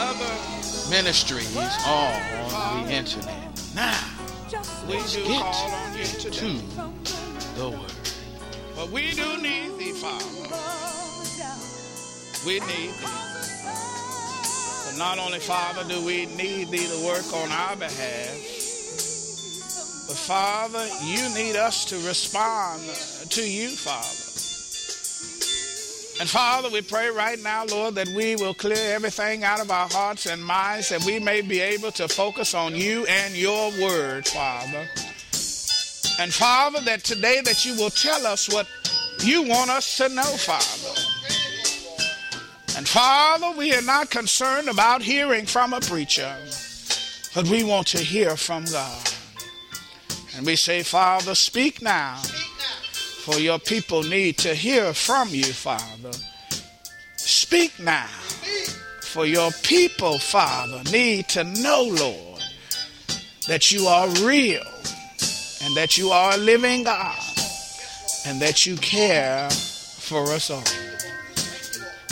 other ministries all on the internet. Now, we do get call on you to the word. But we do need thee, Father. We need thee. But not only, Father, do we need thee to work on our behalf, but Father, you need us to respond to you, Father. And Father, we pray right now, Lord, that we will clear everything out of our hearts and minds, that we may be able to focus on you and your word, Father. And Father, that today that you will tell us what you want us to know, Father. And Father, we are not concerned about hearing from a preacher, but we want to hear from God. And we say, Father, speak now for your people need to hear from you, Father. Speak now. For your people, Father, need to know, Lord, that you are real and that you are a living God and that you care for us all.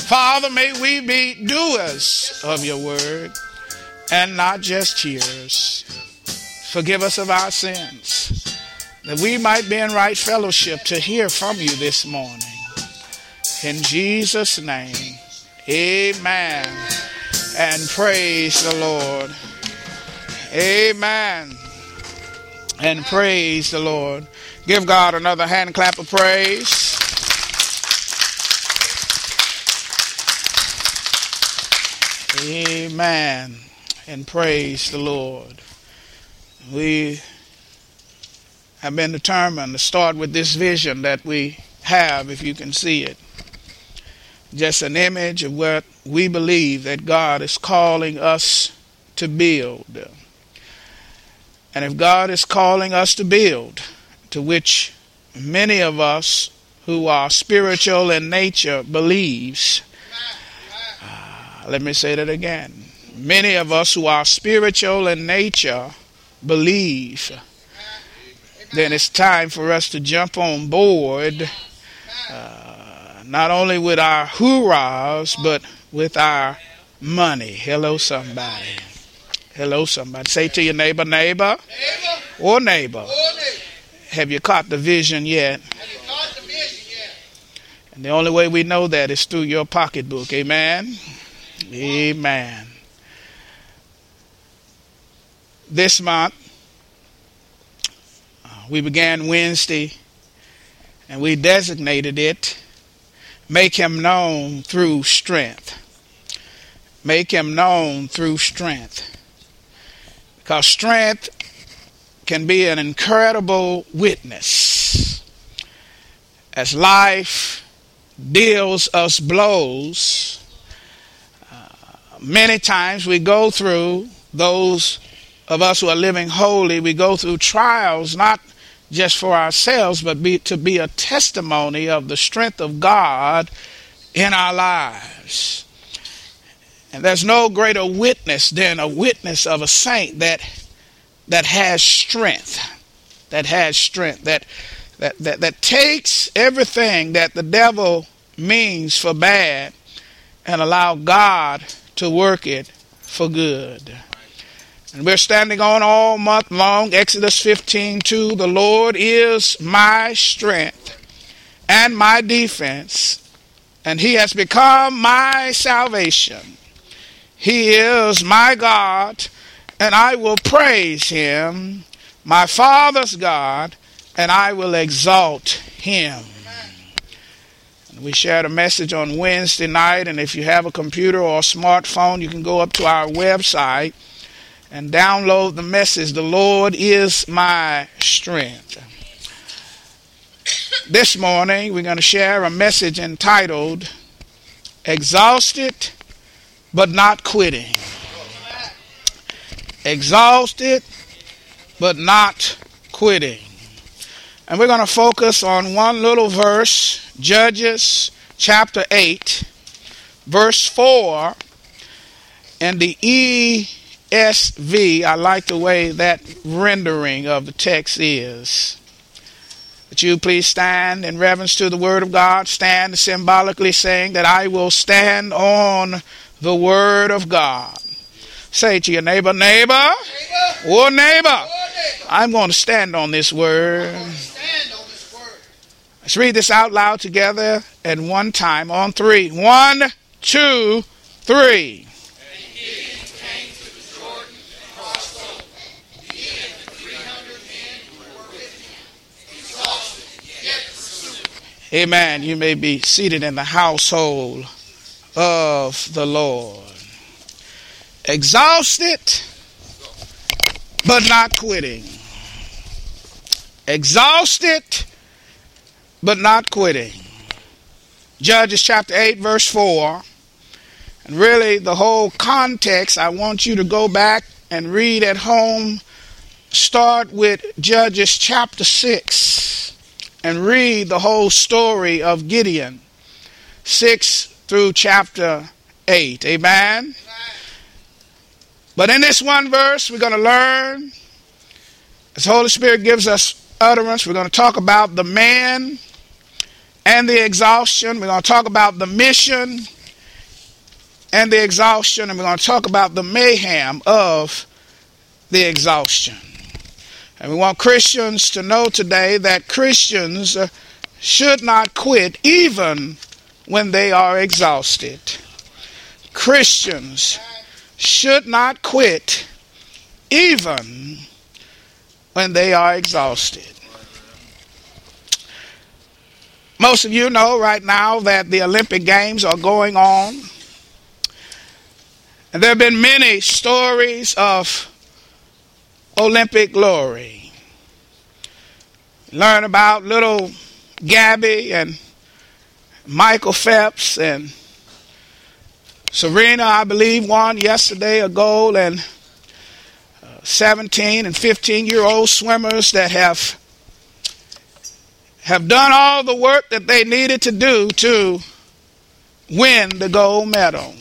Father, may we be doers of your word and not just hearers. Forgive us of our sins that we might be in right fellowship to hear from you this morning. In Jesus' name, amen. And praise the Lord. Amen. And praise the Lord. Give God another hand clap of praise. Amen. And praise the Lord. We have been determined to start with this vision that we have, if you can see it. Just an image of what we believe that God is calling us to build. And if God is calling us to build, to which many of us who are spiritual in nature believes, uh, let me say that again. Many of us who are spiritual in nature believe then it's time for us to jump on board, uh, not only with our hoorahs, but with our money. Hello, somebody. Hello, somebody. Say to your neighbor, neighbor, neighbor. or neighbor, have you caught the vision yet? And the only way we know that is through your pocketbook. Amen. Amen. This month, we began Wednesday and we designated it Make Him Known Through Strength. Make Him Known Through Strength. Because strength can be an incredible witness. As life deals us blows, uh, many times we go through those of us who are living holy, we go through trials not just for ourselves, but be, to be a testimony of the strength of God in our lives. And there's no greater witness than a witness of a saint that that has strength, that has strength, that that that, that takes everything that the devil means for bad and allow God to work it for good. And we're standing on all month long, Exodus 15 2. The Lord is my strength and my defense, and He has become my salvation. He is my God, and I will praise Him, my Father's God, and I will exalt him. We shared a message on Wednesday night, and if you have a computer or a smartphone, you can go up to our website and download the message The Lord is my strength. This morning, we're going to share a message entitled Exhausted but Not Quitting. Exhausted but not quitting. And we're going to focus on one little verse, Judges chapter 8, verse 4. And the ESV, I like the way that rendering of the text is. That you please stand in reverence to the Word of God, stand symbolically saying that I will stand on the Word of God. Say to your neighbor, neighbor, neighbor. or neighbor, or neighbor. I'm going to stand on this Word. Let's read this out loud together at one time on three. One, two, three. Amen. You may be seated in the household of the Lord. Exhausted, but not quitting. Exhausted, but not quitting. Judges chapter 8, verse 4. And really, the whole context, I want you to go back and read at home. Start with Judges chapter 6 and read the whole story of Gideon, 6 through chapter 8. Amen? Amen. But in this one verse, we're going to learn, as the Holy Spirit gives us utterance, we're going to talk about the man and the exhaustion. We're going to talk about the mission and the exhaustion, and we're going to talk about the mayhem of the exhaustion. And we want Christians to know today that Christians uh, should not quit even when they are exhausted. Christians should not quit even when they are exhausted. Most of you know right now that the Olympic Games are going on. And there have been many stories of Olympic glory. Learn about little Gabby and Michael Phelps and Serena, I believe, won yesterday a gold, and uh, 17 and 15 year old swimmers that have have done all the work that they needed to do to win the gold medal.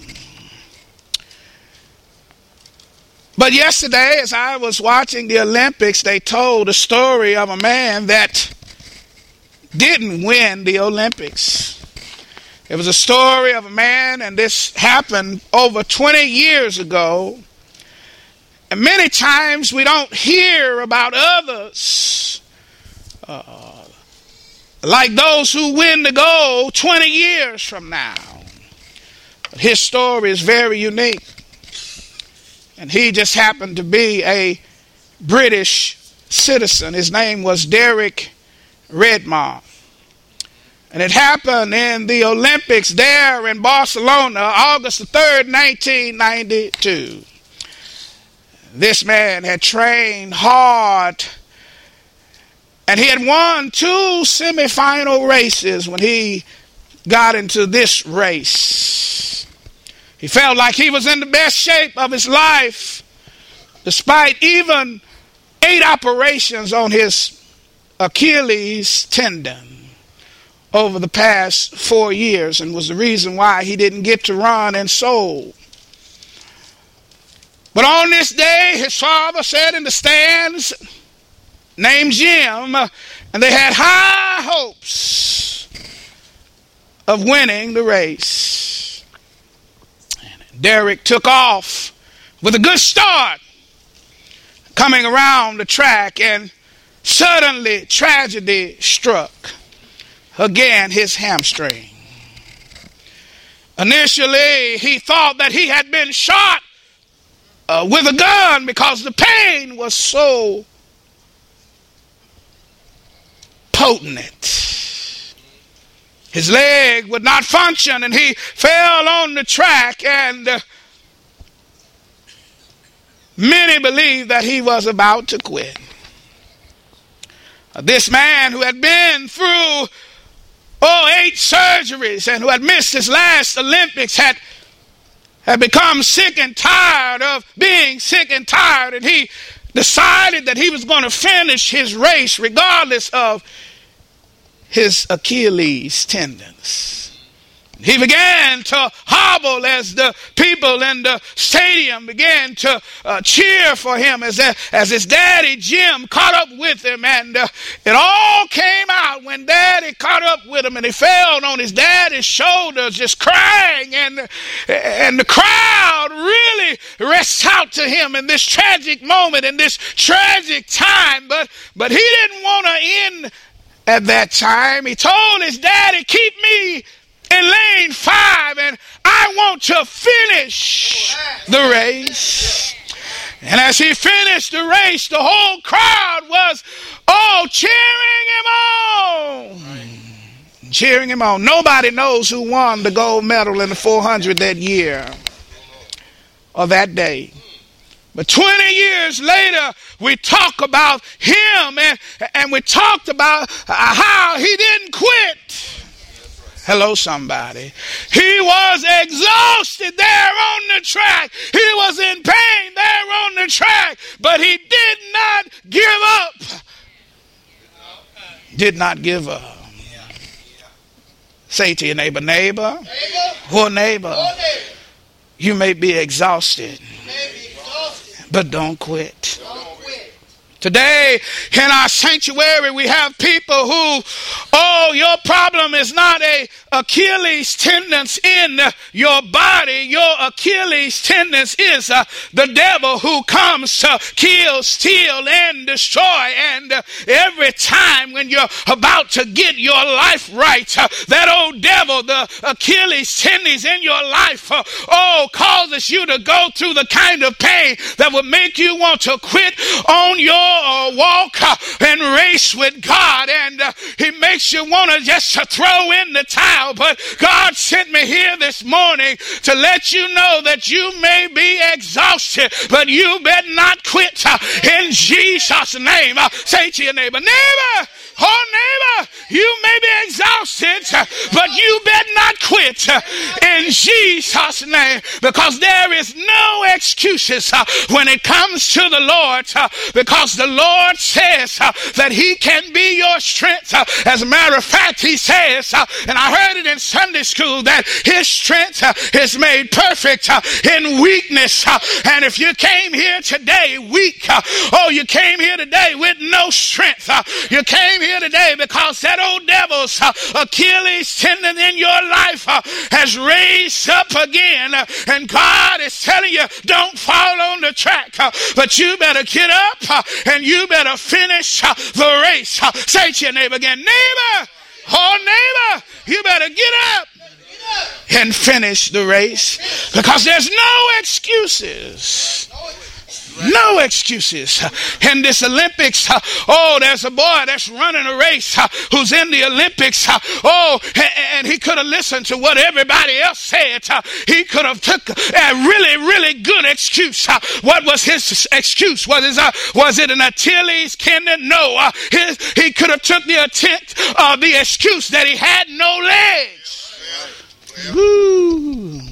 But yesterday, as I was watching the Olympics, they told a story of a man that didn't win the Olympics. It was a story of a man, and this happened over 20 years ago. And many times we don't hear about others uh, like those who win the gold 20 years from now. His story is very unique. And he just happened to be a British citizen. His name was Derek Redmond. And it happened in the Olympics there in Barcelona, August the 3rd, 1992. This man had trained hard and he had won two semifinal races when he got into this race. He felt like he was in the best shape of his life, despite even eight operations on his Achilles tendon over the past four years, and was the reason why he didn't get to run in Seoul. But on this day, his father said in the stands, named Jim, and they had high hopes of winning the race. Derek took off with a good start coming around the track, and suddenly tragedy struck. Again, his hamstring. Initially, he thought that he had been shot uh, with a gun because the pain was so it. His leg would not function, and he fell on the track, and uh, many believed that he was about to quit. Uh, this man who had been through oh eight surgeries and who had missed his last Olympics had had become sick and tired of being sick and tired, and he decided that he was going to finish his race regardless of his Achilles tendons. He began to hobble as the people in the stadium began to uh, cheer for him as, as his daddy Jim caught up with him. And uh, it all came out when daddy caught up with him and he fell on his daddy's shoulders just crying. And, and the crowd really rests out to him in this tragic moment, in this tragic time. But, but he didn't want to end at that time. He told his daddy, Keep me in lane five, and I want to finish the race. And as he finished the race, the whole crowd was all cheering him on. Cheering him on. Nobody knows who won the gold medal in the 400 that year or that day. But 20 years later, we talk about him and, and we talked about uh, how he didn't quit. Hello, somebody. He was exhausted there on the track. He was in pain there on the track, but he did not give up. Did not give up. Say to your neighbor, neighbor, neighbor, neighbor, you may be exhausted, but don't quit. Today in our sanctuary, we have people who, oh, your problem is not a Achilles tendons in your body. Your Achilles tendons is uh, the devil who comes to kill, steal, and destroy. And uh, every time when you're about to get your life right, uh, that old devil, the Achilles tendons in your life, uh, oh, causes you to go through the kind of pain that would make you want to quit on your uh, walk uh, and race with God. And uh, He makes you want to just to throw in the towel. But God sent me here this morning to let you know that you may be exhausted, but you better not quit in Jesus' name. Say to your neighbor, neighbor, Oh, neighbor, you may be exhausted, but you better not quit in Jesus' name because there is no excuses when it comes to the Lord because the Lord says that He can be your strength. As a matter of fact, He says, and I heard it in Sunday school, that His strength is made perfect in weakness. And if you came here today weak, oh, you came here today with no strength, you came here today because that old devil's uh, Achilles tendon in your life uh, has raised up again. Uh, and God is telling you, don't fall on the track, uh, but you better get up uh, and you better finish uh, the race. say to your neighbor again, neighbor, oh neighbor, you better get up and finish the race because there's no excuses. No excuses. In this Olympics, oh, there's a boy that's running a race who's in the Olympics. Oh, and he could have listened to what everybody else said. He could have took a really, really good excuse. What was his excuse? Was, it, was it an Achilles tendon? No. His, he could have took the attempt, uh, the excuse that he had no legs. Woo.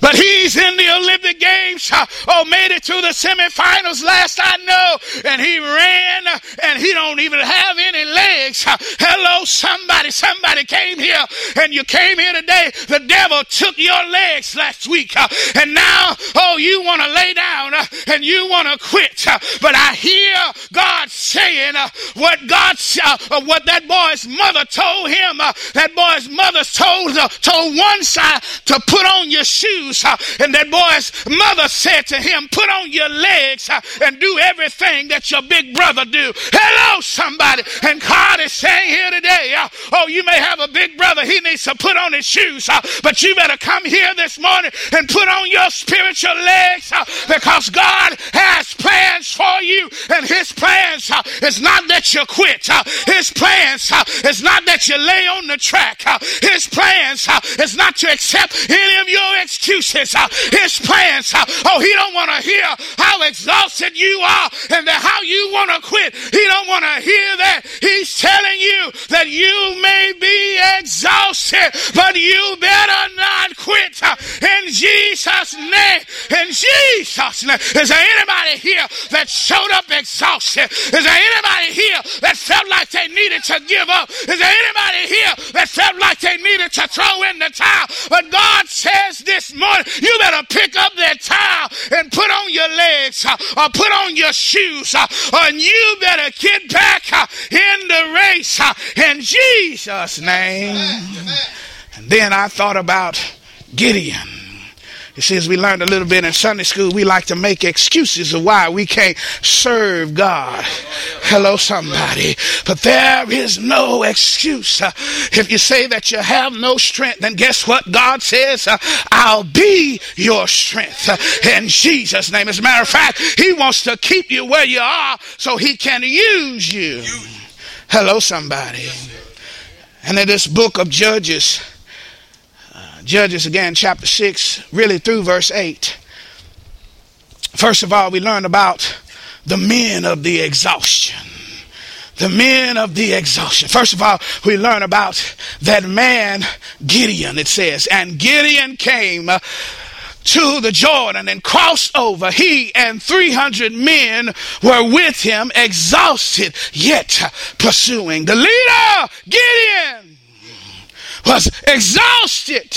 But he's in the Olympic Games. Uh, oh, made it to the semifinals last I know. And he ran uh, and he don't even have any legs. Uh, hello, somebody. Somebody came here and you came here today. The devil took your legs last week. And now, oh, you want to lay down and you want to quit. But I hear God saying what God, uh, what that boy's mother told him. That boy's mother told, told one side to put on your shoes shoes. And that boy's mother said to him, put on your legs and do everything that your big brother do. Hello, somebody. And God is saying here today, uh, oh, you may have a big brother, he needs to put on his shoes, uh, but you better come here this morning and put on your spiritual legs uh, because God has plans for you, and his plans uh, is not that you quit. Uh, his plans uh, is not that you lay on the track. his plans is not to accept any of your excuses. Uh, his plans, uh, oh, he don't want to hear how exhausted you are and how you want to quit. He don't want to hear that. He's telling you that you may be exhausted, but you better not quit. Uh, in Jesus' name, in Jesus' name. Is there anybody here that showed up exhausted? Is there anybody here that felt like they needed to give up? Is there anybody here that felt like they needed to throw in the towel? But God says this morning, you better pick up that towel and put on your legs uh, or put on your shoes uh, and you better get back uh, in the race in Jesus' name. And then I thought about Gideon. See, as we learned a little bit in Sunday school, we like to make excuses of why we can't serve God. Hello, somebody. But there is no excuse. Uh, if you say that you have no strength, then guess what? God says, uh, I'll be your strength uh, in Jesus' name. As a matter of fact, He wants to keep you where you are so He can use you. Hello, somebody. And in this book of Judges, Judges again, chapter 6, really through verse 8. First of all, we learn about the men of the exhaustion. The men of the exhaustion. First of all, we learn about that man, Gideon, it says. And Gideon came to the Jordan and crossed over. He and 300 men were with him, exhausted, yet pursuing. The leader, Gideon, was exhausted.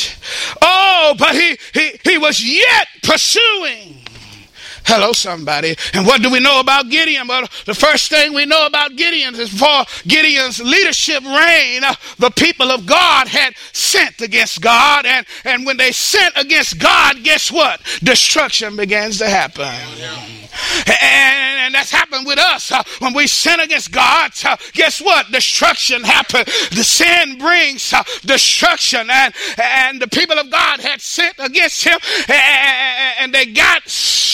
Oh, but he, he, he was yet pursuing. Hello, somebody. And what do we know about Gideon? Well, the first thing we know about Gideon is before Gideon's leadership reign, uh, the people of God had sent against God. And, and when they sent against God, guess what? Destruction begins to happen. And, and that's happened with us. Uh, when we sin against God, uh, guess what? Destruction happened. The sin brings destruction. And, and the people of God had sinned against him and, and they got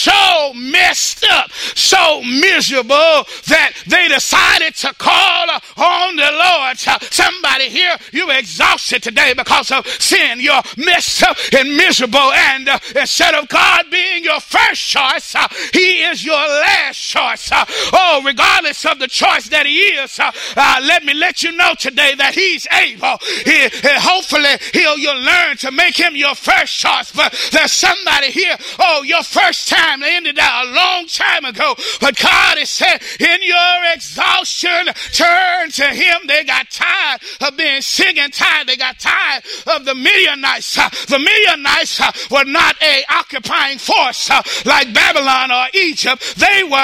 so messed up, so miserable that they decided to call on the Lord. Somebody here, you're exhausted today because of sin. You're messed up and miserable. And uh, instead of God being your first choice, uh, He is your last choice. Uh, oh, regardless of the choice that He is, uh, uh, let me let you know today that He's able. He, hopefully, He'll you'll learn to make Him your first choice. But there's somebody here, oh, your first time ended up a long time ago. But God has said, in your exhaustion, turn to Him. They got tired of being sick and tired. They got tired of the Midianites. Uh, the Midianites uh, were not a occupying force uh, like Babylon or Egypt they were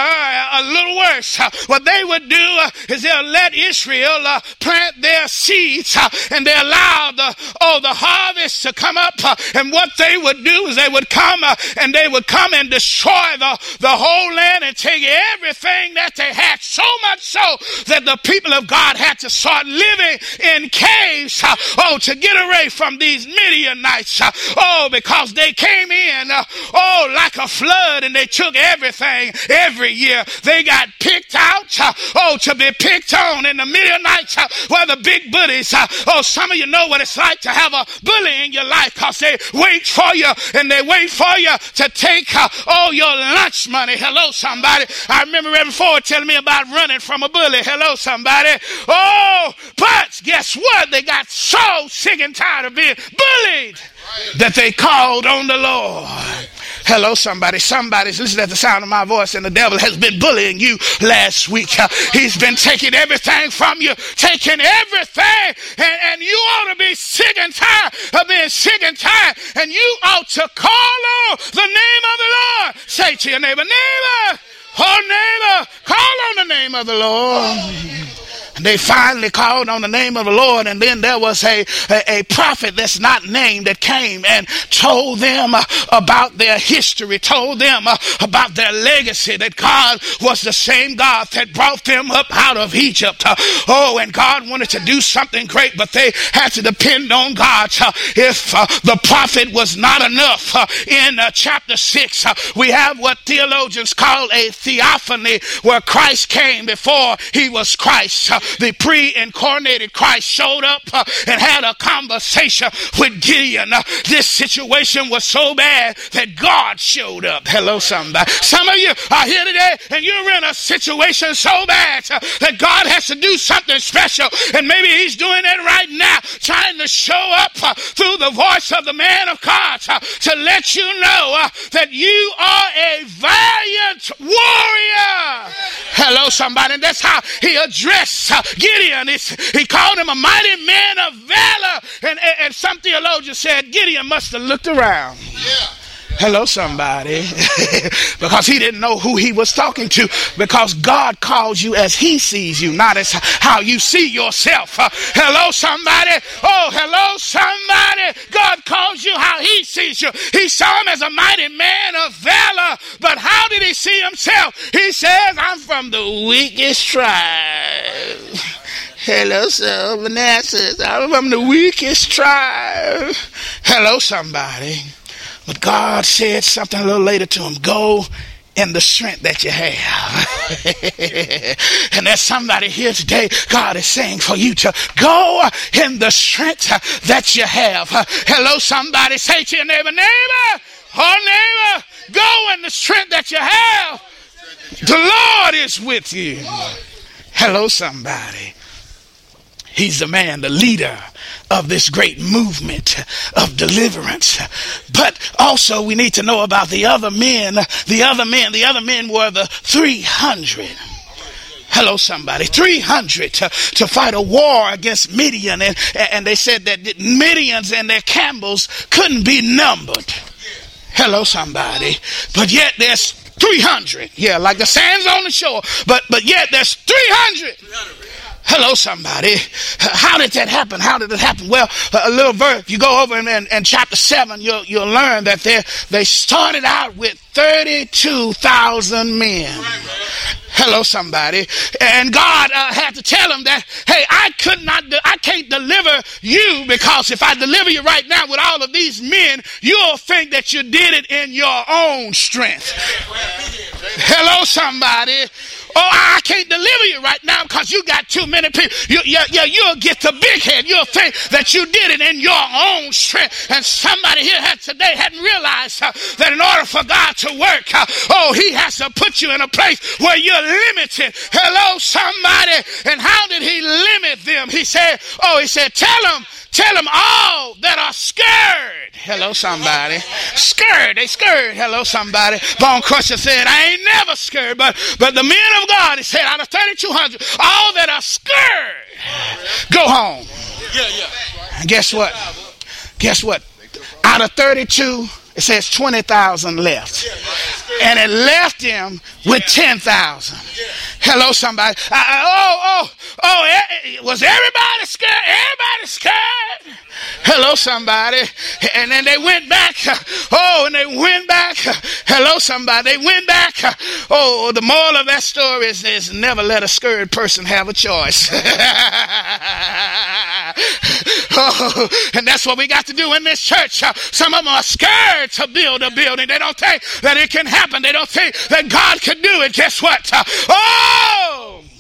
a little worse. What they would do is they'll let Israel uh, plant their seeds uh, and they allow the, oh, the harvest to come up. Uh, and what they would do is they would come and they would come and destroy the, the whole land and take everything that they had. So much so that the people of God had to start living in caves, oh, to get away from these Midianites. Oh, because they came in, oh, like a flood and they took everything every year. They got picked out, uh, oh, to be picked on in the Midianites uh, where the big bullies. Uh, oh, some of you know what it's like to have a bully in your life because they wait for you and they wait for you to take uh, all your lunch money. Hello, somebody. I remember Reverend Ford telling me about running from a bully. Hello, somebody. Oh, but guess what? They got so sick and tired of being bullied that they called on the Lord. Hello, somebody. Somebody's listening at the sound of my voice, and the devil has been bullying you last week. Uh, he's been taking everything from you, taking everything, and, and you ought to be sick and tired of being sick and tired, and you ought to call on the name of the Lord. Say to your neighbor, neighbor, oh neighbor, call on the name of the Lord. They finally called on the name of the Lord, and then there was a, a, a prophet that's not named that came and told them uh, about their history, told them uh, about their legacy, that God was the same God that brought them up out of Egypt. Uh, oh, and God wanted to do something great, but they had to depend on God. If the prophet was not enough, in chapter 6, we have what theologians call a theophany, where Christ came before he was Christ the pre incarnated Christ showed up uh, and had a conversation with Gideon. Uh, this situation was so bad that God showed up. Hello, somebody. Some of you are here today and you're in a situation so bad uh, that God has to do something special. And maybe He's doing it right now, trying to show up through the voice of the man of God to let you know that you are a valiant warrior. Hello, somebody. And that's how He addressed Gideon. he called him a mighty man of valor. And, and, and some theologians said Gideon must have looked around. Yeah. Hello, somebody. because he didn't know who he was talking to. Because God calls you as he sees you, not as how you see yourself. Uh, hello, somebody. Oh, hello, somebody. God calls you how he sees you. He saw him as a mighty man of valor. But how did he see himself? He says, I'm from the weakest tribe. Hello, sir. Manasseh. I'm from the weakest tribe. Hello, somebody. But God said something a little later to him go in the strength that you have. and there's somebody here today, God is saying for you to go in the strength that you have. Hello, somebody say to your neighbor, neighbor, oh neighbor, go in the strength that you have. The Lord is with you. Hello, somebody. He's the man, the leader of this great movement of deliverance. But also, we need to know about the other men. The other men, the other men were the 300. Hello, somebody. 300 to, to fight a war against Midian. And, and they said that Midians and their camels couldn't be numbered. Hello, somebody. But yet there's 300. Yeah, like the sands on the shore. But, but yet there's 300. 300 Hello, somebody. How did that happen? How did it happen? Well, a little verse. If you go over in, in, in chapter 7, you'll, you'll learn that they, they started out with 32,000 men. Hello, somebody. And God uh, had to tell them that, hey, I could not, de- I can't deliver you because if I deliver you right now with all of these men, you'll think that you did it in your own strength. Hello, somebody. Oh, I can't deliver you right now because you got too many people. You, you, you, you'll get the big head. You'll think that you did it in your own strength. And somebody here had today hadn't realized uh, that in order for God to work, uh, oh, He has to put you in a place where you're limited. Hello, somebody. And how did He limit them? He said, oh, He said, tell them Tell them all that are scared. Hello, somebody. Scared. They scared. Hello, somebody. Bone Crusher said, I ain't never scared. But, but the men of God, he said, out of 3,200, all that are scared, go home. Yeah, yeah. And guess what? Guess what? Out of 32, it says 20,000 left. And it left him with 10,000. Hello, somebody. I, I, oh, oh, oh, eh, was everybody scared? Everybody scared? Hello, somebody. And then they went back. Oh, and they went back. Hello, somebody. They went back. Oh, the moral of that story is, is never let a scared person have a choice. oh, and that's what we got to do in this church. Uh, some of them are scared to build a building. They don't think that it can happen. They don't think that God can do it. Guess what? Uh, oh!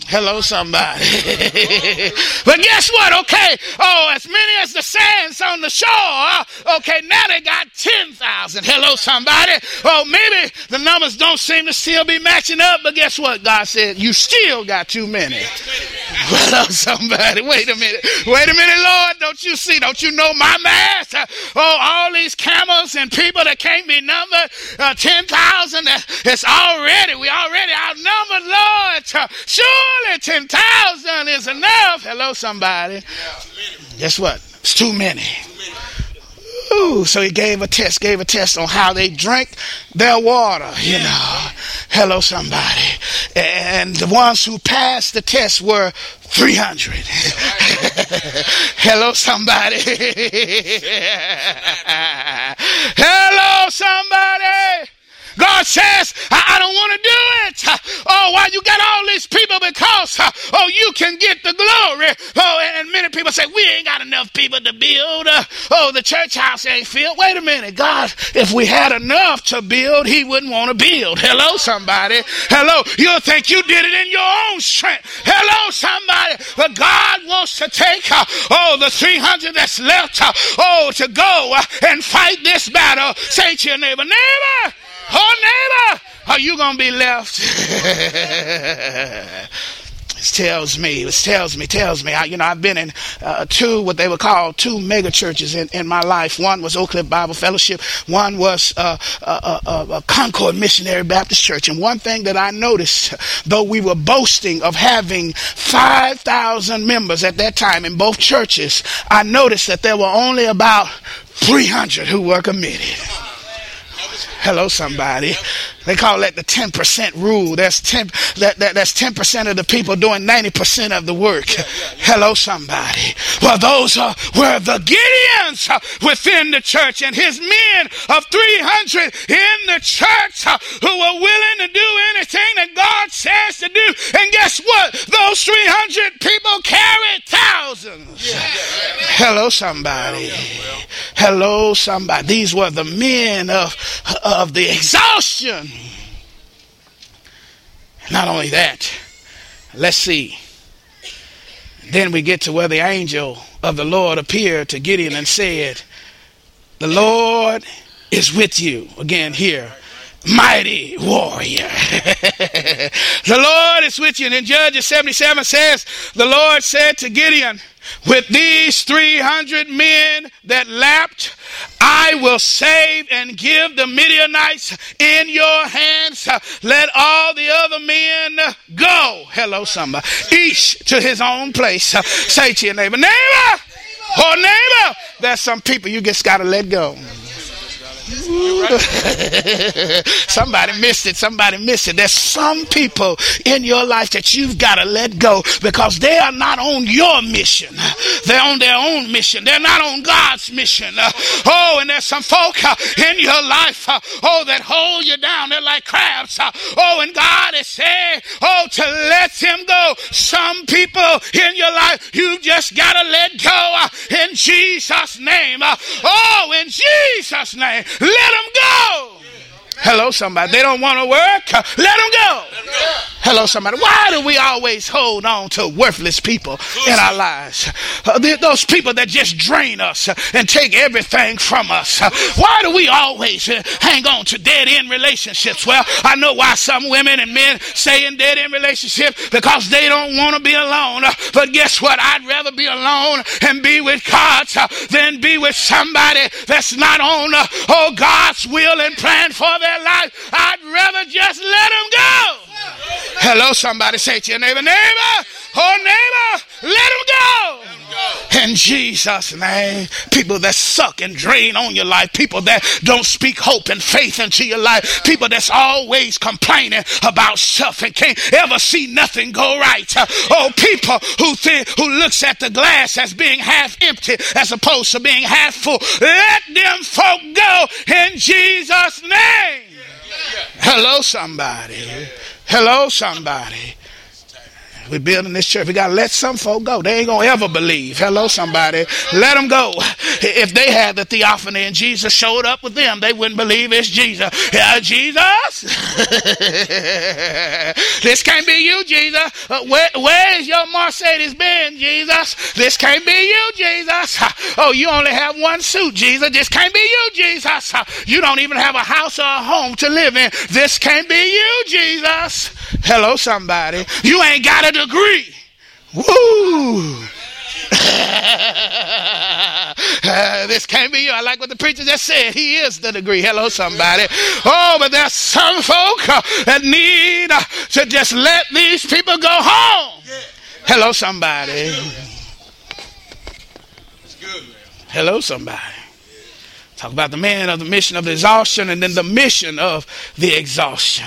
Hello, somebody. but guess what? Okay. Oh, as many as the sands on the shore. Okay, now they got 10,000. Hello, somebody. Oh, maybe the numbers don't seem to still be matching up, but guess what? God said, you still got too many. Hello, somebody. Wait a minute. Wait a minute, Lord. Don't you see? Don't you know my math? Oh, all these camels and people that can't be numbered. Uh, 10,000. It's already, we already outnumbered, Lord. Sure surely 10,000 is enough. Hello, somebody. Guess what? It's too many. Ooh, so he gave a test, gave a test on how they drank their water, you know. Hello, somebody. And the ones who passed the test were 300. Hello, somebody. Hello, somebody. God says, I, I don't want to do it. Oh, why you got all these people? Because, oh, you can get the glory. Oh, and many people say, we ain't got enough people to build. oh, the church house ain't filled. Wait a minute. God, if we had enough to build, he wouldn't want to build. Hello, somebody. Hello. You'll think you did it in your own strength. Hello, somebody. But God wants to take, uh, oh, the 300 that's left, uh, oh, to go uh, and fight this battle. Say to your neighbor, neighbor, Oh, neighbor, are you going to be left? It tells me, it tells me, tells me. I, you know, I've been in uh, two, what they would call two mega churches in, in my life. One was Oak Cliff Bible Fellowship. One was uh, uh, uh, uh Concord Missionary Baptist Church. And one thing that I noticed, though we were boasting of having 5,000 members at that time in both churches, I noticed that there were only about 300 who were committed. Hello, somebody. They call that the 10% rule. That's 10, that, that, that's 10% of the people doing 90% of the work. Yeah, yeah, yeah. Hello, somebody. Well, those are, were the Gideons within the church and his men of 300 in the church who were willing to do anything that God says to do. And guess what? Those 300 people carried thousands. Hello, somebody. Hello, somebody. These were the men of, of the exhaustion not only that, let's see. Then we get to where the angel of the Lord appeared to Gideon and said, The Lord is with you. Again, here, mighty warrior. the Lord is with you. And in Judges 77 says, The Lord said to Gideon, with these 300 men that lapped, I will save and give the Midianites in your hands. Let all the other men go. Hello, somebody. Each to his own place. Say to your neighbor, neighbor, or neighbor, there's some people you just got to let go. Somebody missed it. Somebody missed it. There's some people in your life that you've got to let go because they are not on your mission. They're on their own mission. They're not on God's mission. oh, and there's some folk uh, in your life, uh, oh, that hold you down. They're like crabs. Uh, oh, and God has said, oh, to let them go. Some people in your life, you just got to let go in Jesus' name. oh, in Jesus' name. Let them go. Hello, somebody. They don't want to work. Let them go. Hello, somebody. Why do we always hold on to worthless people in our lives? Uh, those people that just drain us and take everything from us. Why do we always uh, hang on to dead end relationships? Well, I know why some women and men stay in dead end relationships because they don't want to be alone. But guess what? I'd rather be alone and be with God than be with somebody that's not on, uh, oh, God's will and plan for them their life, I'd rather just let them go. Hello, somebody say to your neighbor, neighbor, oh neighbor, let them go. In Jesus' name, people that suck and drain on your life, people that don't speak hope and faith into your life, people that's always complaining about stuff and can't ever see nothing go right. Oh, people who think who looks at the glass as being half empty as opposed to being half full. Let them folk go in Jesus' name. Hello, somebody. Hello, somebody. We're building this church. We got to let some folk go. They ain't going to ever believe. Hello, somebody. Let them go. If they had the theophany and Jesus showed up with them, they wouldn't believe it's Jesus. Yeah, Jesus? this can't be you, Jesus. Uh, where, where is your Mercedes Benz, Jesus? This can't be you, Jesus. Oh, you only have one suit, Jesus. This can't be you, Jesus. You don't even have a house or a home to live in. This can't be you, Jesus. Hello, somebody. You ain't got a degree. Woo! uh, this can't be you. I like what the preacher just said. He is the degree. Hello, somebody. Oh, but there's some folk uh, that need uh, to just let these people go home. Hello, somebody. Hello, somebody. Talk about the man of the mission of the exhaustion and then the mission of the exhaustion.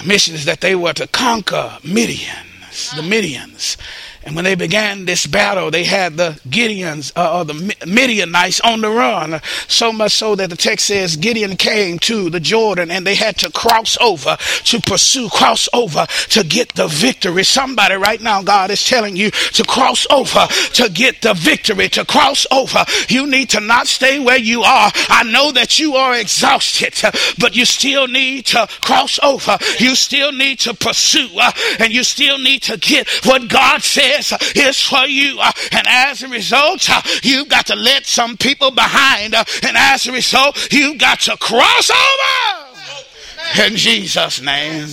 The mission is that they were to conquer Midians, the Midians. And when they began this battle, they had the Gideons uh, or the Midianites on the run. So much so that the text says Gideon came to the Jordan and they had to cross over to pursue, cross over to get the victory. Somebody right now, God is telling you to cross over to get the victory, to cross over. You need to not stay where you are. I know that you are exhausted, but you still need to cross over. You still need to pursue, uh, and you still need to get what God said is, is for you. Uh, and as a result, uh, you've got to let some people behind. Uh, and as a result, you've got to cross over. In Jesus' name.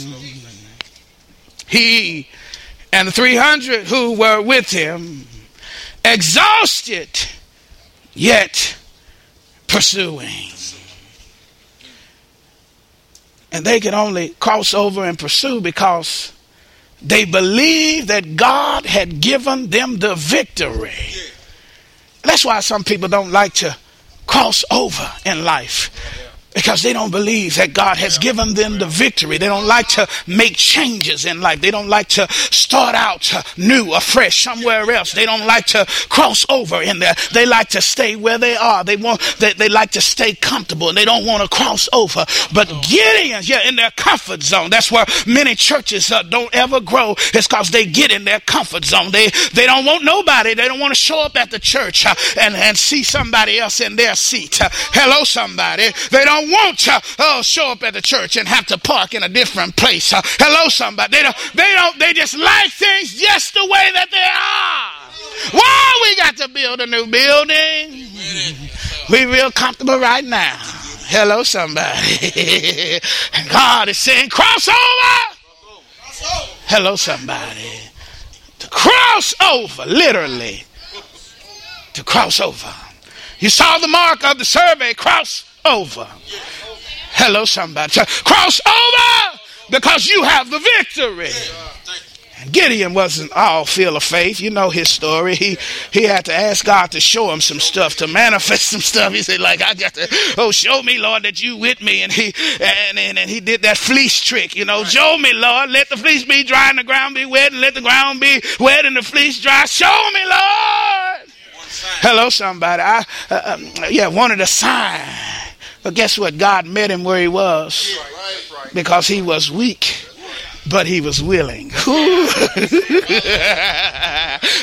He and the 300 who were with him, exhausted, yet pursuing. And they could only cross over and pursue because they believed that God had given them the victory. That's why some people don't like to cross over in life because they don't believe that God has given them the victory. They don't like to make changes in life. They don't like to start out new or fresh somewhere else. They don't like to cross over in there. They like to stay where they are. They want they, they like to stay comfortable and they don't want to cross over. But Gideon, yeah, in their comfort zone. That's where many churches uh, don't ever grow. It's because they get in their comfort zone. They they don't want nobody. They don't want to show up at the church uh, and and see somebody else in their seat. Uh, hello, somebody. They don't want to oh, show up at the church and have to park in a different place. Uh, hello, somebody. They don't, they don't, they just like things just the way that they are. Why we got to build a new building? We real comfortable right now. Hello, somebody. and God is saying, cross over. Hello, somebody. To cross over, literally. To cross over. You saw the mark of the survey, cross over. Hello, somebody. Cross over because you have the victory. And Gideon wasn't all full of faith. You know his story. He he had to ask God to show him some stuff, to manifest some stuff. He said, like, I got to, oh, show me, Lord, that you with me. And he and, and, and he did that fleece trick, you know. Show me, Lord, let the fleece be dry and the ground be wet, and let the ground be wet and the fleece dry. Show me, Lord. Hello, somebody. I uh, um, yeah, wanted a sign. But guess what? God met him where he was because he was weak but he was willing.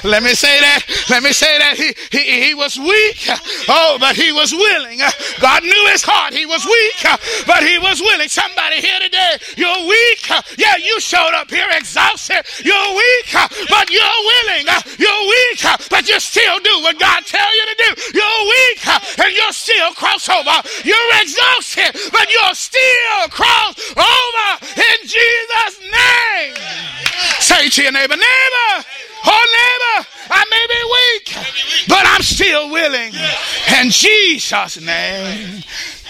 Let me say that. Let me say that he, he, he was weak. Oh, but he was willing. God knew his heart. He was weak, but he was willing. Somebody here today, you're weak. Yeah, you showed up here exhausted. You're weak, but you're willing. You're weak, but you still do what God tell you to do. You're weak, and you're still cross over. You're exhausted, but you're still cross over in Jesus' name. Say to your neighbor, neighbor, oh neighbor, I may be weak, but I'm still willing. In Jesus' name.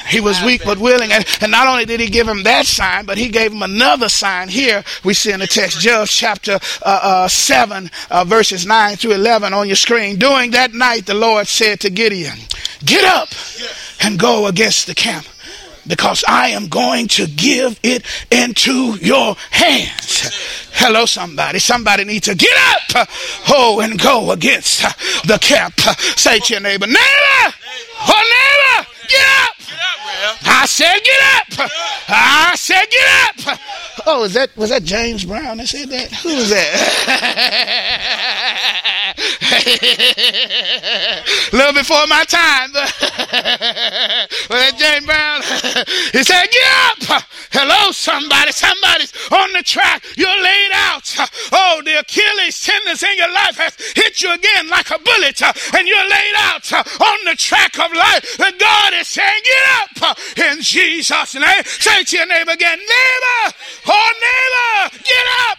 He was weak but willing. And, and, not only did he give him that sign, but he gave him another sign. Here we see in the text, Judge chapter uh, uh, 7, uh, verses 9 through 11 on your screen. During that night, the Lord said to Gideon, Get up and go against the camp because I am going to give it into your hands. Hello, somebody. Somebody needs to get up, oh, and go against the camp. Say to your neighbor, neighbor, oh, neighbor, get up. I said, get up. I said, get up. Oh, is that was that James Brown that said that? Who was that? A little before my time. that James Brown? he said, get up. Hello, somebody. Somebody's on the track. You're laid out. Oh, the Achilles tendons in your life has hit you again like a bullet, and you're laid out on the track of life. And God is saying, get up in Jesus' name. Say to your neighbor again, neighbor, oh neighbor, get up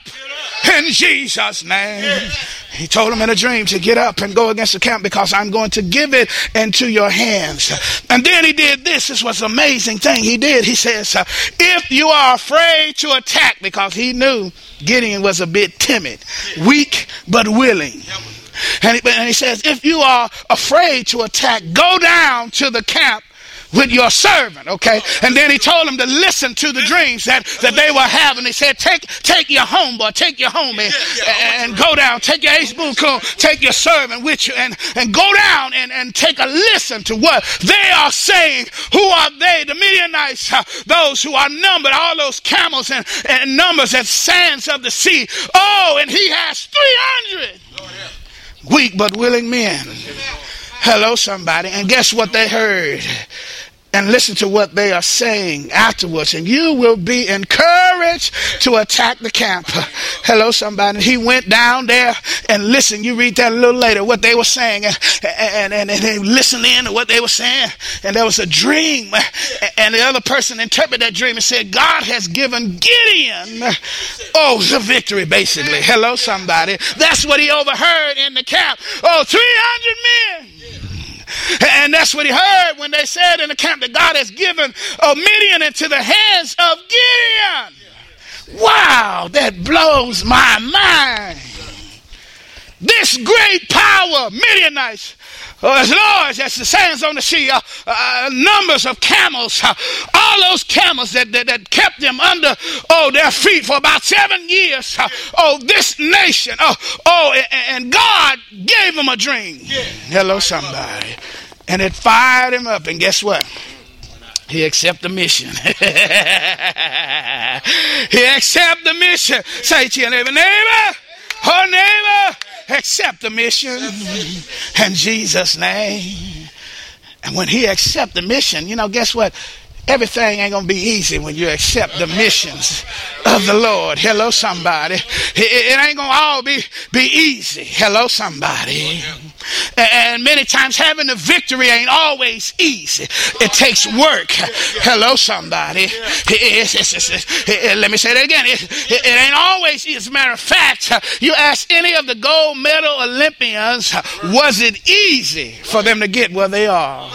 in Jesus' name. He told him in a dream to get up and go against the camp because I'm going to give it into your hands. And then he did this. This was an amazing thing he did. He says, if you are afraid to attack, because he knew Gideon was a bit timid, weak, but willing. And he, and he says, if you are afraid to attack, go down to the camp with your servant, okay? And then he told them to listen to the dreams that, that they were having. He said, take, take your homeboy, take your homie, and and go down, take your ace boom take your servant with you, and, and go down and, and take a listen to what they are saying. Who are they? The Midianites, uh, those who are numbered, all those camels and, and numbers as sands of the sea. Oh, and he has 300 weak but willing men. Hello, somebody. And guess what they heard? And listen to what they are saying afterwards, and you will be encouraged to attack the camp. Hello, somebody. He went down there and listened. You read that a little later, what they were saying, and, and, and, and they listened in to what they were saying, and there was a dream, and the other person interpreted that dream and said, God has given Gideon, oh, the victory, basically. Hello, somebody. That's what he overheard in the camp. Oh, 300 men. And that's what he heard when they said in the camp that God has given a Midian into the hands of Gideon. Wow, that blows my mind. This great power, Midianites, uh, as large as the sands on the sea, uh, uh, numbers of camels, uh, all those camels that, that, that, kept them under oh their feet for about seven years. Uh, oh, this nation. Oh, oh, and, and God gave them a dream. Hello, somebody, and it fired him up. And guess what? He accept the mission. he accept the mission. Say to your neighbor, neighbor, her neighbor, accept the mission in Jesus' name. And when he accept the mission, you know, guess what? Everything ain't gonna be easy when you accept the missions of the Lord. Hello, somebody. It, ain't gonna all be be easy. Hello, somebody. And many times having the victory ain't always easy. It takes work. Hello, somebody. let me say that again. It, it, ain't always easy. As a matter of fact, you ask any of the gold medal Olympians, was it easy for them to get where they are?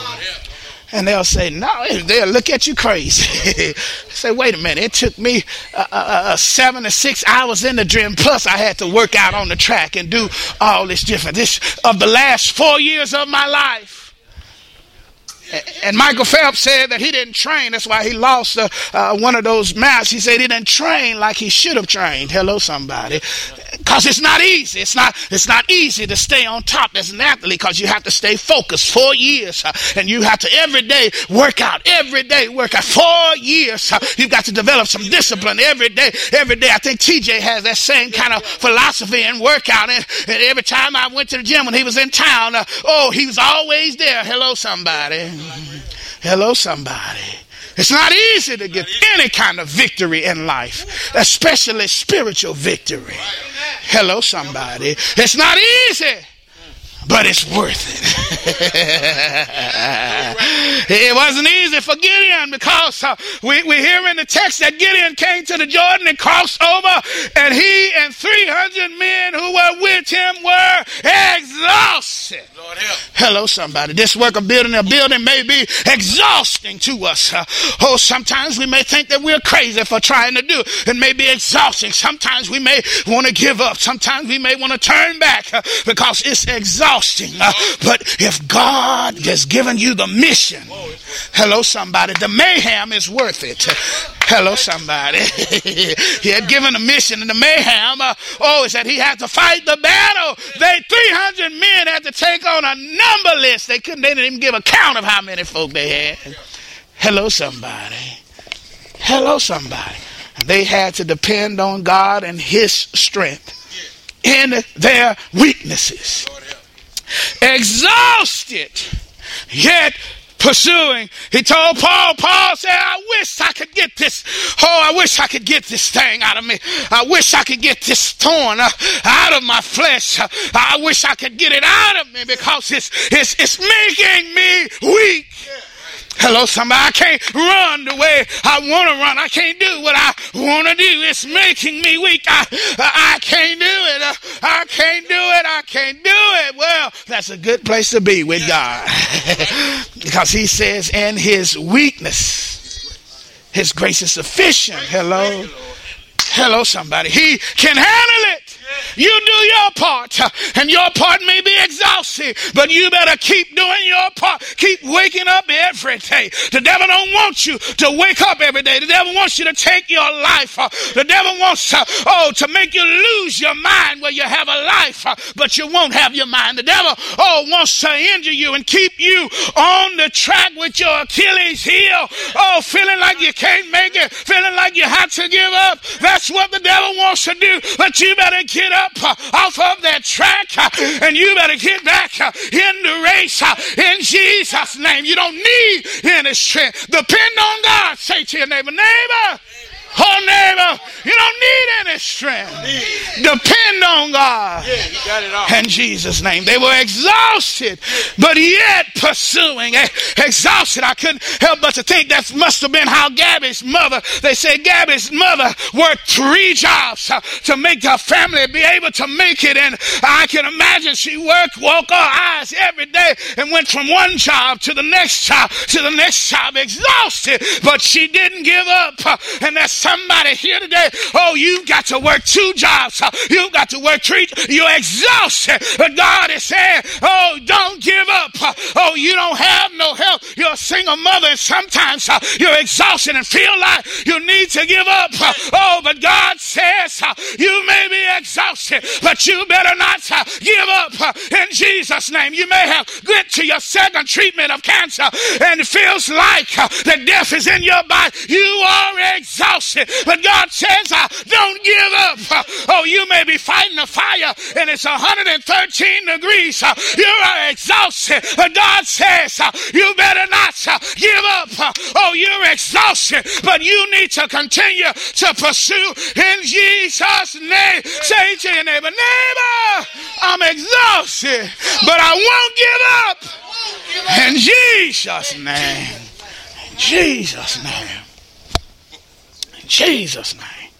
And they'll say, no, they'll look at you crazy. say, wait a minute, it took me uh, uh, uh, seven to six hours in the gym, plus I had to work out on the track and do all this different. This of the last four years of my life. And Michael Phelps said that he didn't train. That's why he lost uh, uh, one of those matches. He said he didn't train like he should have trained. Hello, somebody. Because it's not easy. It's not. It's not easy to stay on top as an athlete because you have to stay focused four years, uh, and you have to every day work out. Every day work out. Four years. Uh, you've got to develop some discipline every day. Every day. I think TJ has that same kind of philosophy and workout. And, and every time I went to the gym when he was in town, uh, oh, he was always there. Hello, somebody. Hello, somebody. It's not easy to get any kind of victory in life, especially spiritual victory. Hello, somebody. It's not easy but it's worth it. it wasn't easy for Gideon because uh, we, we hear in the text that Gideon came to the Jordan and crossed over, and he and 300 men who were with him were exhausted. Hello, somebody. This work of building a building may be exhausting to us. Uh, oh, sometimes we may think that we're crazy for trying to do it. It may be exhausting. Sometimes we may want to give up. Sometimes we may want to turn back uh, because it's exhausting. Uh, but if God has given you the mission, hello, somebody, the mayhem is worth it. Hello, somebody. he had given a mission, in the mayhem, uh, oh, is that he had to fight the battle. They 300 men had to take on a number list. They couldn't. They didn't even give a count of how many folk they had. Hello, somebody. Hello, somebody. They had to depend on God and His strength in their weaknesses exhausted, yet pursuing. He told Paul, Paul said, I wish I could get this. Oh, I wish I could get this thing out of me. I wish I could get this thorn uh, out of my flesh. I wish I could get it out of me because it's, it's, it's making me weak. Hello, somebody. I can't run the way I want to run. I can't do what I want to do. It's making me weak. I, I can't do it. I can't do it. I can't do it. Well, that's a good place to be with God. because he says, in his weakness, his grace is sufficient. Hello. Hello, somebody. He can handle it. You do your part, and your part may be exhausted exhausted, but you better keep doing your part. Keep waking up every day. The devil don't want you to wake up every day. The devil wants you to take your life. The devil wants to, oh, to make you lose your mind where you have a life, but you won't have your mind. The devil, oh, wants to injure you and keep you on the track with your Achilles heel. Oh, feeling like you can't make it, feeling like you have to give up. That's what the devil wants to do. But you better get up uh, off of that track uh, and you better get back uh, in the race in Jesus' name. You don't need any strength. Depend on God. Say to your neighbor, neighbor. Oh, neighbor, you don't need any strength. Depend on God. Yeah, you got it all. In Jesus' name. They were exhausted, but yet pursuing. Exhausted. I couldn't help but to think that must have been how Gabby's mother, they said Gabby's mother worked three jobs uh, to make her family be able to make it. And I can imagine she worked, woke her eyes every day and went from one job to the next job to the next job exhausted, but she didn't give up. And that's somebody here today. Oh, you've got to work two jobs. You've got to work three. You're exhausted. But God is saying, oh, don't give up. Oh, you don't have no help. You're a single mother and sometimes uh, you're exhausted and feel like you need to give up. Oh, but God says uh, you may be exhausted, but you better not uh, give up in Jesus' name. You may have get to your second treatment of cancer and it feels like the death is in your body. You are exhausted, but God says, uh, don't give up. Oh, you may be fighting a fire and it's 113 degrees. You are exhausted, but God says, uh, you better not uh, give up. Oh, you're exhausted, but you need to continue to pursue in Jesus' name. Say to your neighbor, neighbor, I'm exhausted, but I won't give up. In Jesus' name. In Jesus' name. Jesus' name.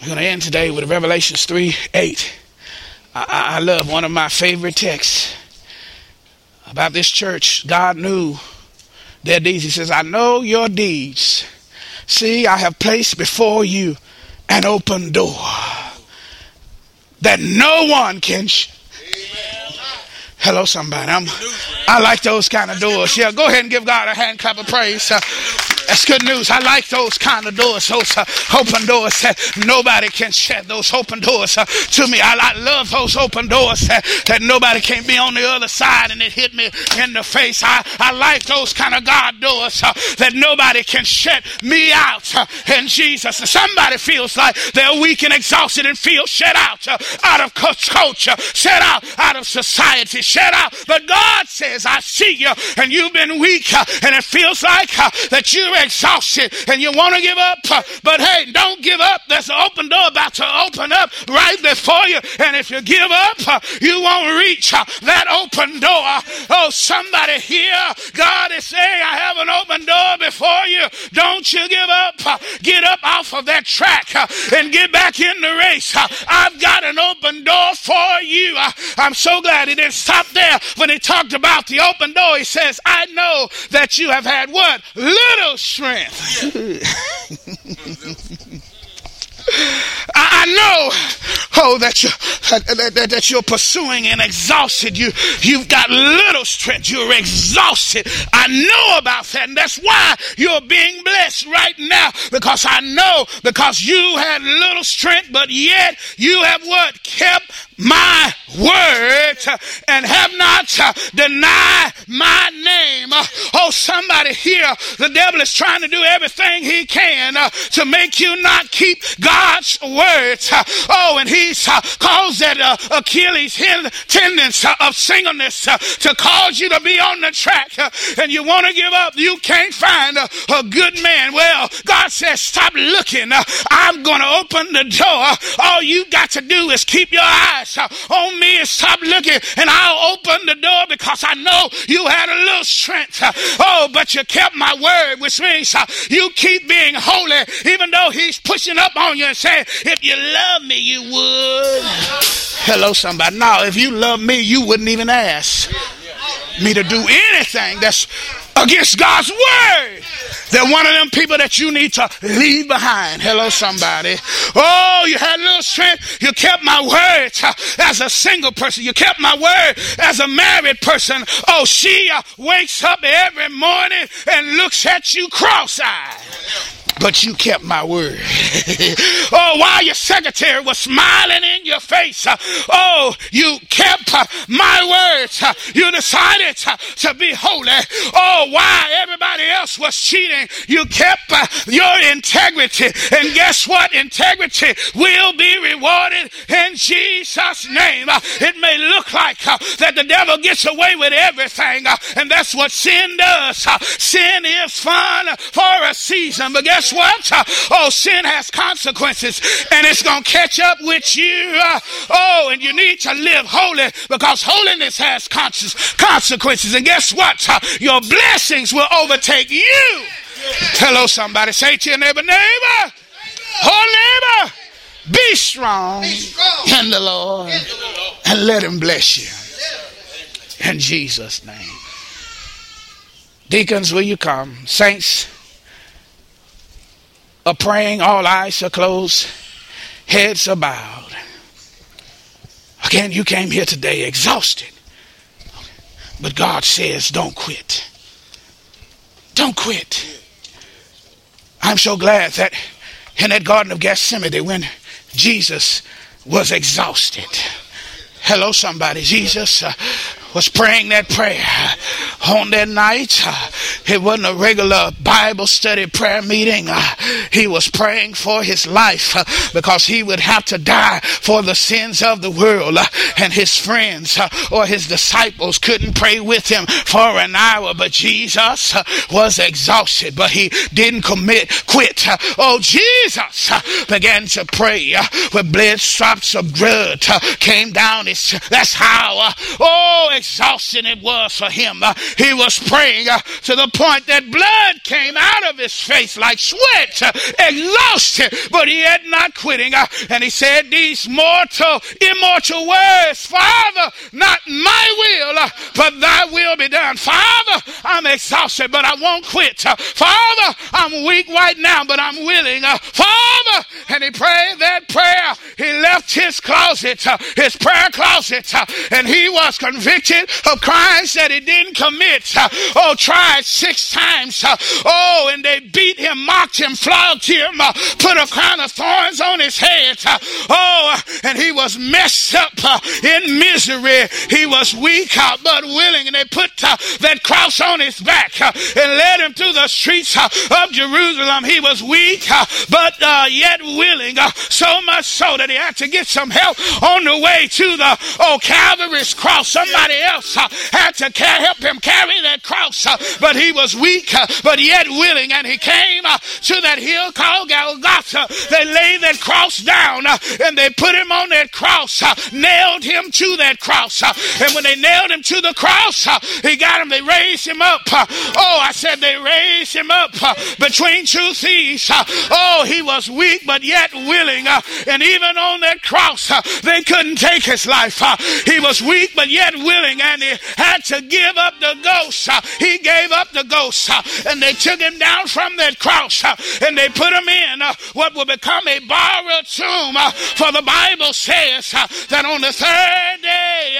We're going to end today with Revelations 3 8. I, I, I love one of my favorite texts about this church. God knew their deeds. He says, I know your deeds. See, I have placed before you an open door that no one can. Sh- Hello, somebody. I'm, I like those kind of doors. Yeah, go ahead and give God a hand clap of praise. Uh, that's good news. I like those kind of doors, those uh, open doors that nobody can shut. Those open doors uh, to me. I, I love those open doors that, that nobody can be on the other side and it hit me in the face. I, I like those kind of God doors uh, that nobody can shut me out. Uh, in Jesus, somebody feels like they're weak and exhausted and feel shut out uh, out of culture, shut out out of society, shut out. But God says, I see you and you've been weak uh, and it feels like that you're exhausted and you want to give up. uh, But hey, don't give up. There's an open door about to open up right before you. And if you give up, uh, you won't reach uh, that open door. Oh, somebody here, God is saying, I have an open door before you. Don't you give up. Get up off of that track and get back in the race. I've got an open door for you. I'm so glad he didn't stop there when he talked about the open door. He says, I know that you have had what? Little strength. I, know, oh, that you that, that, you're pursuing and exhausted. You you've got little strength. You're exhausted. I know about that, and that's why you're being blessed right now. Because I know because you had little strength, but yet you have what kept my word and have not uh, denied my name. Uh, Oh, somebody here, the devil is trying to do everything he can uh, to make you not keep God's words. Oh, and he's uh, caused that uh, Achilles tendons uh, of singleness to cause you to be on the track and you want to give up. You can't find a, good man. Well, God says, stop looking. I'm going to open the door. All you got to do is keep your eyes on me and stop looking, and I'll open the door because I know you had a little strength. Oh, but you kept my word, which means you keep being holy, even though He's pushing up on you and saying, If you love me, you would. Hello, somebody. Now, if you love me, you wouldn't even ask me to do anything that's against God's word. They're one of them people that you need to leave behind. Hello, somebody. Oh, you had a little strength. You kept my word as a single person. You kept my word as a married person. Oh, she uh, wakes up every morning and looks at you cross eyed but you kept my word. oh, while your secretary was smiling in your face, uh, oh, you kept uh, my words. You decided to be holy. Oh, while everybody else was cheating, you kept uh, your integrity. And guess what? Integrity will be rewarded in Jesus' name. Uh, it may look like uh, that the devil gets away with everything, and that's what sin does. Sin is fun for a season, but guess what? Oh, sin has consequences and it's going to catch up with you. Oh, and you need to live holy because holiness has consequences. And guess what? Your blessings will overtake you. Hello, somebody. Say to your neighbor, neighbor, oh, neighbor, be strong, be strong. in the Lord and let him bless you. In Jesus' name. Deacons, will you come? Saints, are praying, all eyes are closed, heads are bowed. Again, you came here today exhausted. But God says, don't quit. Don't quit. I'm so glad that in that Garden of Gethsemane, when Jesus was exhausted, hello, somebody, Jesus uh, was praying that prayer on that night. It wasn't a regular Bible study prayer meeting. He was praying for his life because he would have to die for the sins of the world. And his friends or his disciples couldn't pray with him for an hour. But Jesus was exhausted, but he didn't commit, quit. Oh, Jesus began to pray with blood drops of blood came down. That's how, oh, exhausting it was for him. Uh, he was praying uh, to the point that blood came out of his face like sweat, uh, exhausted, but he had not quitting. And he said these mortal, immortal words, Father, not my will, but thy will be done. Father, I'm exhausted, but I won't quit. Father, I'm weak right now, but I'm willing. Father, and he prayed that prayer. He left his closet, his prayer closet, and he was convicted of crimes that he didn't commit. Uh, oh, tried six times. Uh, oh, and they beat him, mocked him, flogged him, uh, put a crown of thorns on his head. Oh, and he was messed up in misery. He was weak but willing, and they put that cross on his back and led him through the streets of Jerusalem. He was weak, but uh, yet willing, so much so that he had to get some help on the way to the oh Calvary's cross. Somebody else uh, had to help him carry that cross, uh, but he was weak, uh, but yet willing, and he came uh, to that hill called Golgotha. They laid that cross down uh, and they put him on that cross, uh, nailed him to that cross. And when they nailed him to the cross, he got him, they raised him up. Oh, I said they raised him up between two thieves. Oh, he was weak, but yet willing. And even on that cross, they couldn't take his life. He was weak, but yet willing and he had to give up the ghost. He gave up the ghost and they took him down from that cross and they put him in uh, what will become a borrowed tomb. Uh, for the Bible says uh, that on the third day,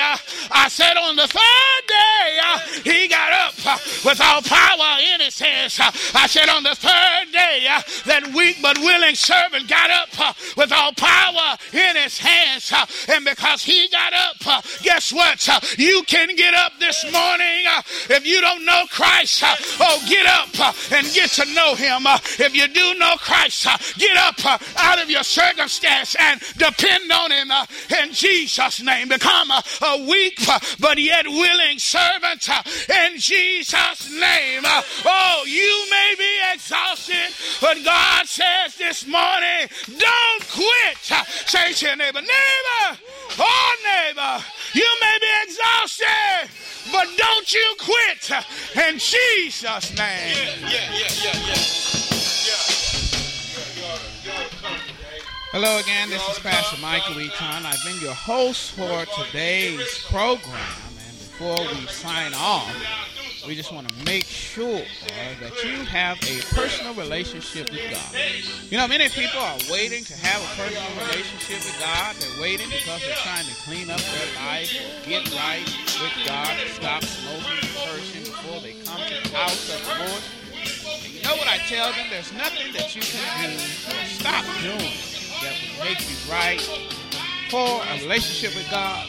I said on the third day, he got up with all power in his hands. I said on the third day, that weak but willing servant got up with all power in his hands. And because he got up, guess what? You can get up this morning. Uh, if you don't know Christ, uh, oh, get up uh, and get to know him. Uh, if you do know Christ, uh, get up uh, out of your circumstance and depend on him in Jesus' name. Become a weak but yet willing servant in Jesus' name. Oh, you may be exhausted, but God says this morning, don't quit. Say to your neighbor, neighbor, oh neighbor, you may be exhausted, but don't you quit in Jesus' name. Yeah, yeah, yeah, yeah, Hello again, this is Pastor Michael Eaton. I've been your host for today's program. And before we sign off, We just want to make sure that you have a personal relationship with God. You know, many people are waiting to have a personal relationship with God. They're waiting because they're trying to clean up their life or get right with God stop smoking and cursing before they come to the house of the Lord. And you know what I tell them? There's nothing that you can do or stop doing that will make you right for a relationship with God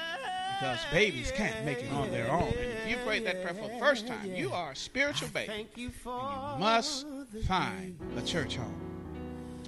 because babies can't make it on their own. And if you prayed that prayer for the first time, you are a spiritual baby. And you must find a church home.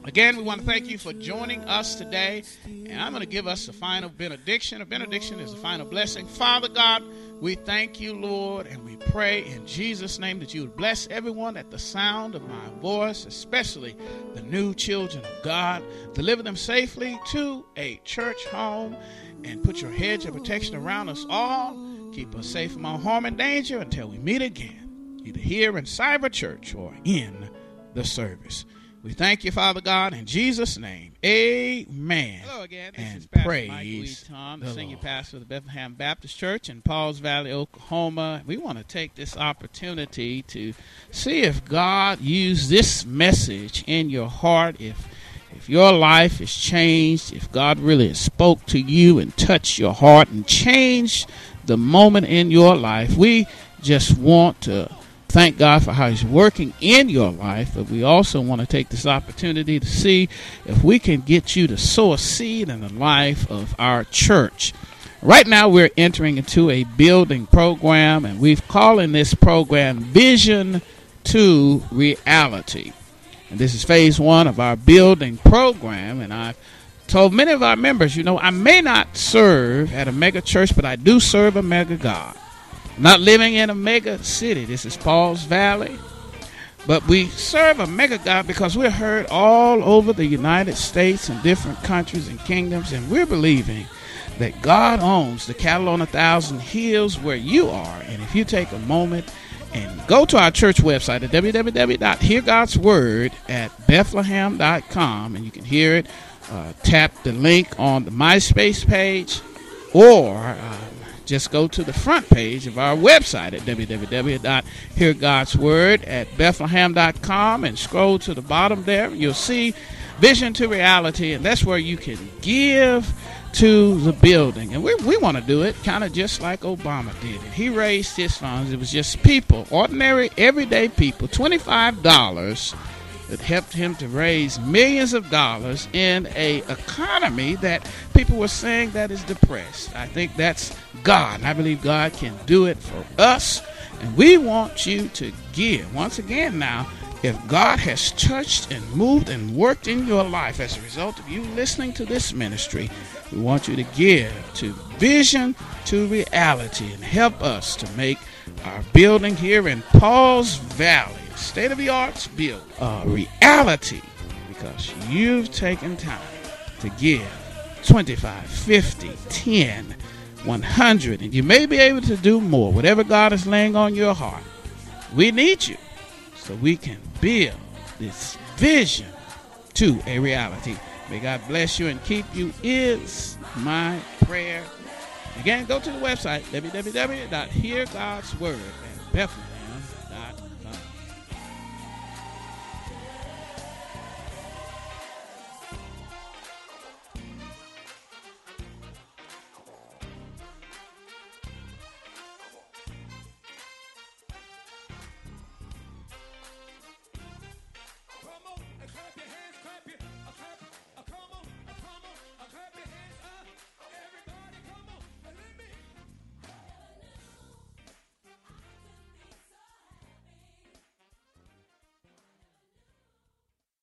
Again, we want to thank you for joining us today. And I'm going to give us a final benediction. A benediction is a final blessing. Father God, we thank you, Lord, and we pray in Jesus' name that you would bless everyone at the sound of my voice, especially the new children of God. Deliver them safely to a church home and put your hedge of protection around us all. Keep us safe from all harm and danger until we meet again, either here in Cyber Church or in the service. We thank you, Father God, in Jesus' name. Amen. Hello again. This and is Pastor praise Mike Lee Tom, the, senior Lord. pastor of the Bethlehem Baptist Church in Pauls Valley, Oklahoma. We want to take this opportunity to see if God used this message in your heart, if if your life is changed, if God really spoke to you and touched your heart and changed the moment in your life, we just want to thank God for how He's working in your life, but we also want to take this opportunity to see if we can get you to sow a seed in the life of our church. Right now, we're entering into a building program, and we've calling this program Vision to Reality. And this is phase one of our building program. And I've told many of our members, you know, I may not serve at a mega church, but I do serve a mega God. Not living in a mega city. This is Pauls Valley. But we serve a mega God because we're heard all over the United States and different countries and kingdoms, and we're believing that God owns the cattle on a thousand hills where you are. And if you take a moment and go to our church website at www.heargodsword at bethlehem.com and you can hear it. Uh, tap the link on the MySpace page or uh, just go to the front page of our website at www.heargodsword at bethlehem.com and scroll to the bottom there. You'll see Vision to Reality, and that's where you can give to the building. And we, we want to do it kind of just like Obama did it. He raised his funds. It was just people, ordinary, everyday people, $25 that helped him to raise millions of dollars in a economy that people were saying that is depressed. I think that's God. I believe God can do it for us. And we want you to give. Once again now, if God has touched and moved and worked in your life as a result of you listening to this ministry, we want you to give to vision to reality and help us to make our building here in Pauls Valley, state of the arts build, a reality because you've taken time to give 25, 50, 10, 100, and you may be able to do more, whatever God is laying on your heart. We need you so we can build this vision to a reality. May God bless you and keep you is my prayer. Again, go to the website, www.heargodsword at Bethlehem